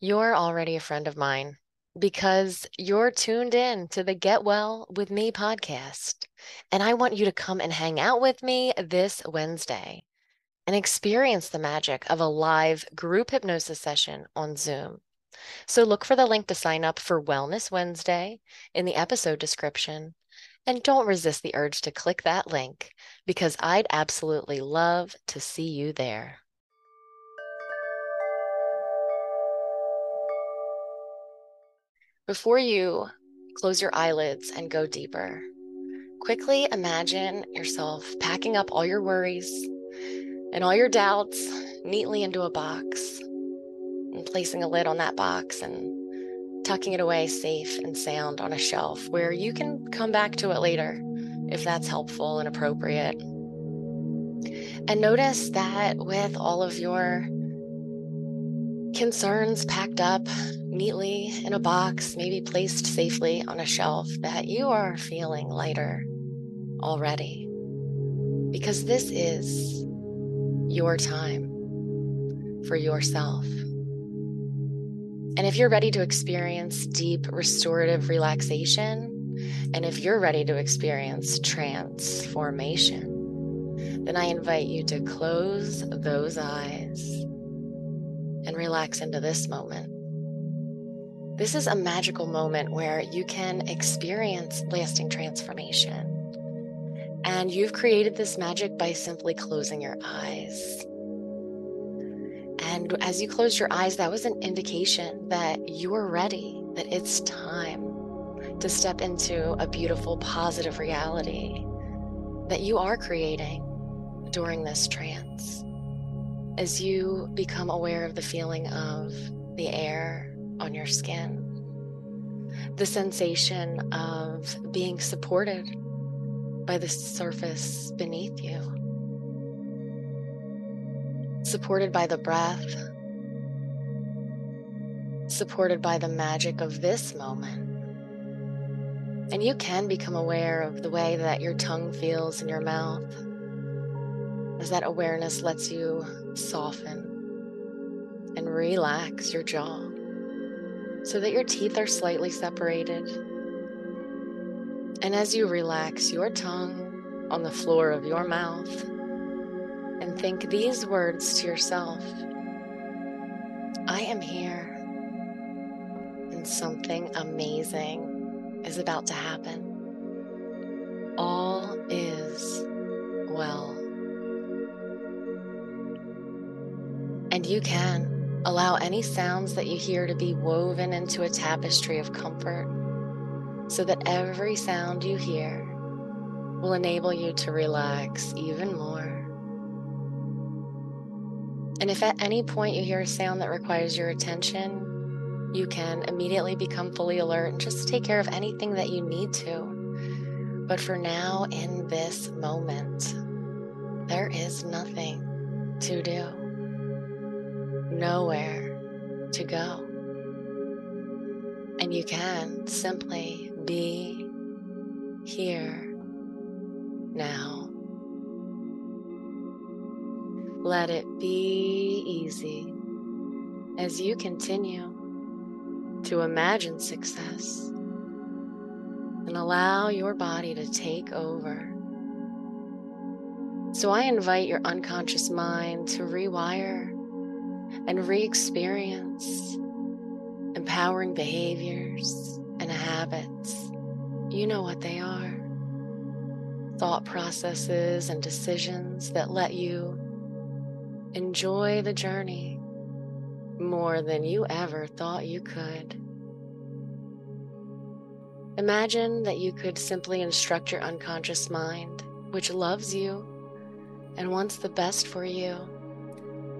You're already a friend of mine because you're tuned in to the Get Well with Me podcast. And I want you to come and hang out with me this Wednesday and experience the magic of a live group hypnosis session on Zoom. So look for the link to sign up for Wellness Wednesday in the episode description. And don't resist the urge to click that link because I'd absolutely love to see you there. Before you close your eyelids and go deeper, quickly imagine yourself packing up all your worries and all your doubts neatly into a box and placing a lid on that box and tucking it away safe and sound on a shelf where you can come back to it later if that's helpful and appropriate. And notice that with all of your concerns packed up neatly in a box, maybe placed safely on a shelf, that you are feeling lighter already. Because this is your time for yourself. And if you're ready to experience deep restorative relaxation, and if you're ready to experience transformation, then I invite you to close those eyes and relax into this moment. This is a magical moment where you can experience lasting transformation. And you've created this magic by simply closing your eyes. And as you closed your eyes, that was an indication that you are ready, that it's time to step into a beautiful, positive reality that you are creating during this trance. As you become aware of the feeling of the air on your skin, the sensation of being supported by the surface beneath you, supported by the breath, supported by the magic of this moment. And you can become aware of the way that your tongue feels in your mouth as that awareness lets you soften and relax your jaw so that your teeth are slightly separated. And as you relax your tongue on the floor of your mouth and think these words to yourself I am here, and something amazing is about to happen. All is well. And you can allow any sounds that you hear to be woven into a tapestry of comfort so that every sound you hear will enable you to relax even more. And if at any point you hear a sound that requires your attention, you can immediately become fully alert and just take care of anything that you need to. But for now, in this moment, there is nothing to do nowhere to go. And you can simply be here now. Let it be easy as you continue to imagine success and allow your body to take over. So I invite your unconscious mind to rewire and re experience empowering behaviors and habits. You know what they are thought processes and decisions that let you enjoy the journey more than you ever thought you could. Imagine that you could simply instruct your unconscious mind, which loves you and wants the best for you,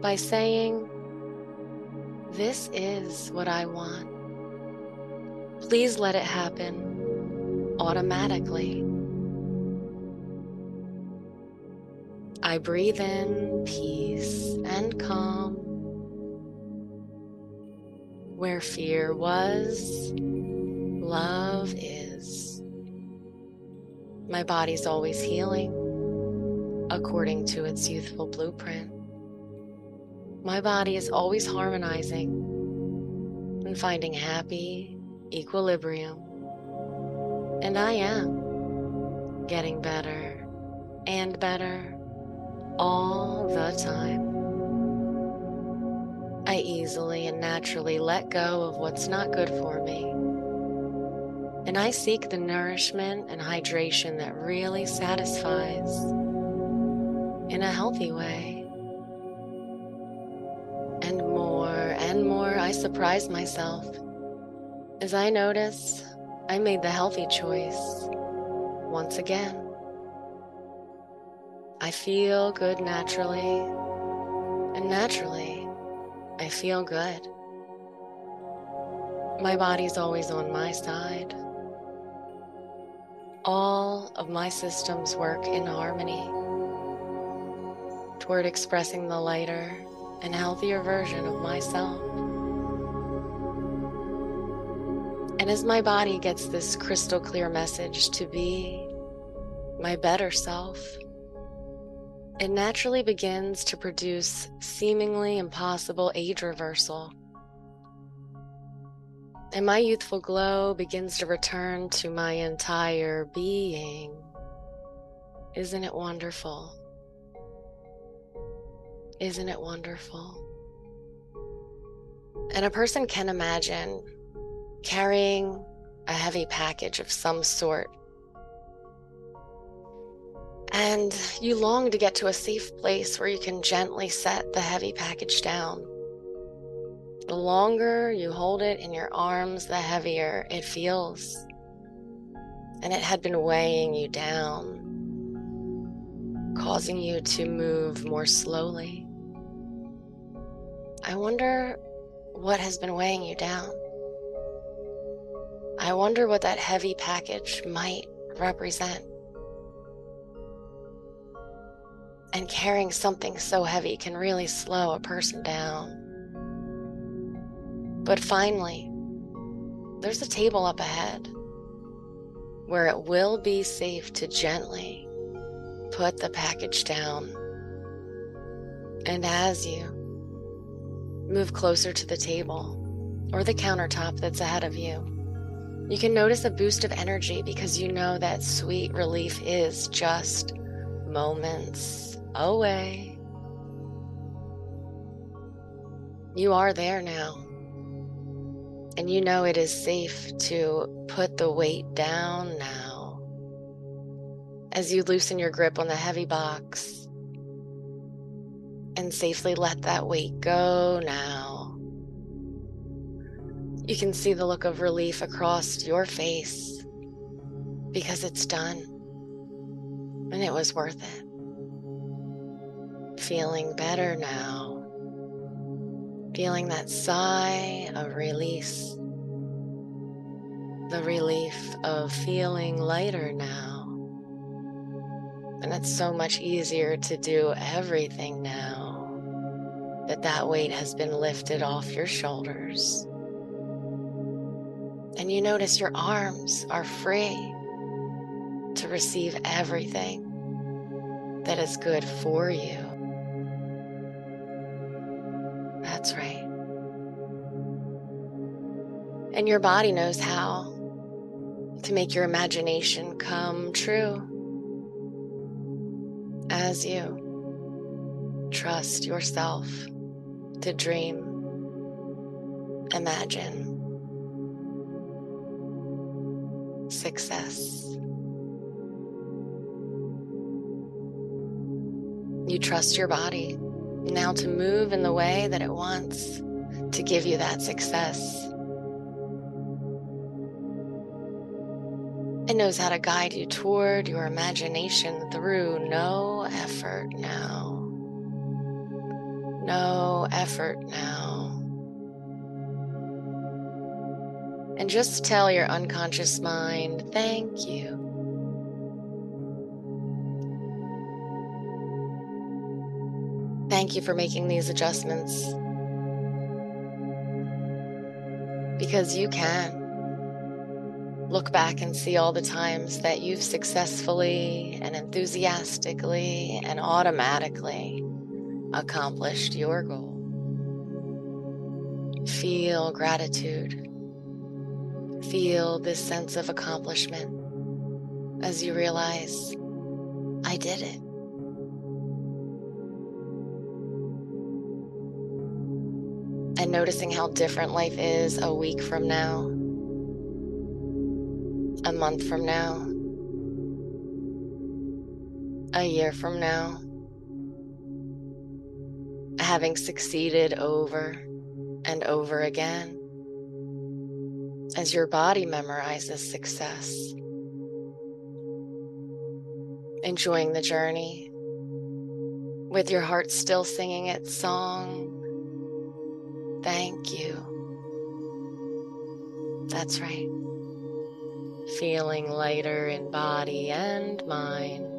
by saying, this is what I want. Please let it happen automatically. I breathe in peace and calm. Where fear was, love is. My body's always healing according to its youthful blueprint. My body is always harmonizing and finding happy equilibrium. And I am getting better and better all the time. I easily and naturally let go of what's not good for me. And I seek the nourishment and hydration that really satisfies in a healthy way. More I surprise myself as I notice I made the healthy choice once again. I feel good naturally, and naturally, I feel good. My body's always on my side. All of my systems work in harmony toward expressing the lighter and healthier version of myself. And as my body gets this crystal clear message to be my better self, it naturally begins to produce seemingly impossible age reversal. And my youthful glow begins to return to my entire being. Isn't it wonderful? Isn't it wonderful? And a person can imagine carrying a heavy package of some sort and you long to get to a safe place where you can gently set the heavy package down. The longer you hold it in your arms, the heavier it feels. And it had been weighing you down, causing you to move more slowly. I wonder what has been weighing you down. I wonder what that heavy package might represent. And carrying something so heavy can really slow a person down. But finally, there's a table up ahead where it will be safe to gently put the package down. And as you move closer to the table or the countertop that's ahead of you, you can notice a boost of energy because you know that sweet relief is just moments away. You are there now. And you know it is safe to put the weight down now. As you loosen your grip on the heavy box and safely let that weight go now. You can see the look of relief across your face because it's done and it was worth it feeling better now, feeling that sigh of release, the relief of feeling lighter now. And it's so much easier to do everything now that that weight has been lifted off your shoulders. And you notice your arms are free to receive everything that is good for you. That's right. And your body knows how to make your imagination come true as you trust yourself to dream, imagine success. You trust your body now to move in the way that it wants to give you that success. It knows how to guide you toward your imagination through no effort now. No effort now. And just tell your unconscious mind, thank you. Thank you for making these adjustments. Because you can look back and see all the times that you've successfully and enthusiastically and automatically accomplished your goal. Feel gratitude. Feel this sense of accomplishment as you realize, I did it. And noticing how different life is a week from now, a month from now, a year from now, having succeeded over and over again as your body memorizes success. Enjoying the journey with your heart still singing its song. Thank you. That's right. Feeling lighter in body and mind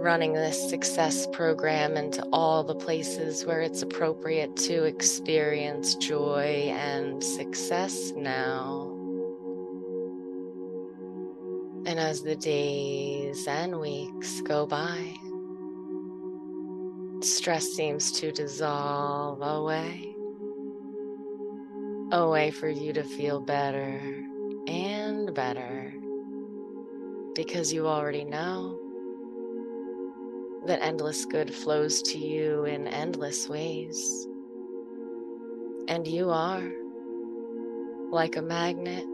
running this success program into all the places where it's appropriate to experience joy and success now. And as the days and weeks go by, stress seems to dissolve away. A way for you to feel better and better because you already know that endless good flows to you in endless ways. And you are like a magnet,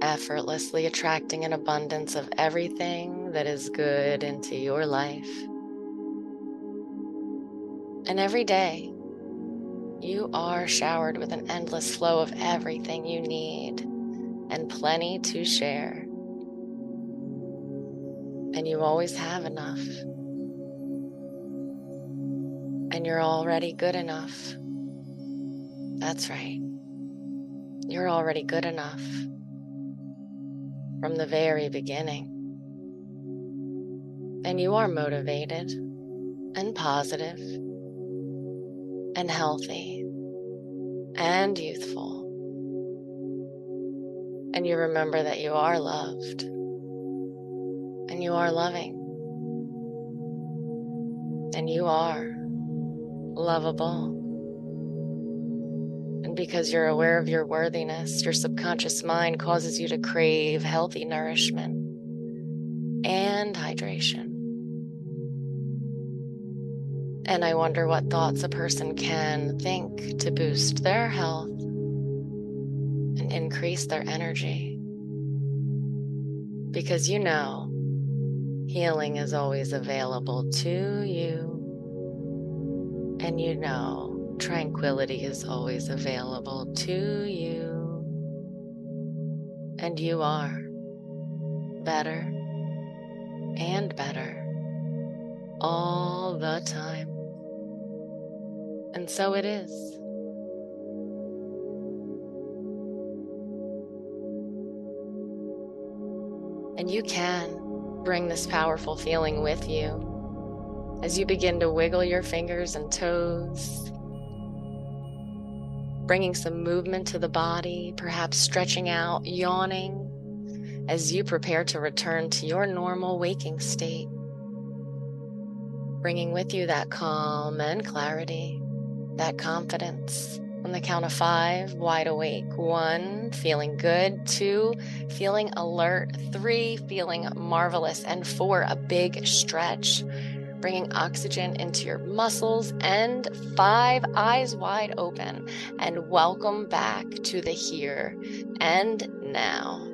effortlessly attracting an abundance of everything that is good into your life. And every day, you are showered with an endless flow of everything you need and plenty to share and you always have enough. And you're already good enough. That's right. You're already good enough from the very beginning. And you are motivated and positive and healthy and youthful. And you remember that you are loved you are loving. And you are lovable. And because you're aware of your worthiness, your subconscious mind causes you to crave healthy nourishment and hydration. And I wonder what thoughts a person can think to boost their health and increase their energy. Because you know Healing is always available to you. And you know, tranquility is always available to you. And you are better and better all the time. And so it is. And you can bring this powerful feeling with you as you begin to wiggle your fingers and toes, bringing some movement to the body, perhaps stretching out, yawning as you prepare to return to your normal waking state, bringing with you that calm and clarity, that confidence on the count of five, wide awake. One, feeling good. Two, feeling alert. Three, feeling marvelous. And four, a big stretch, bringing oxygen into your muscles. And five, eyes wide open. And welcome back to the here and now.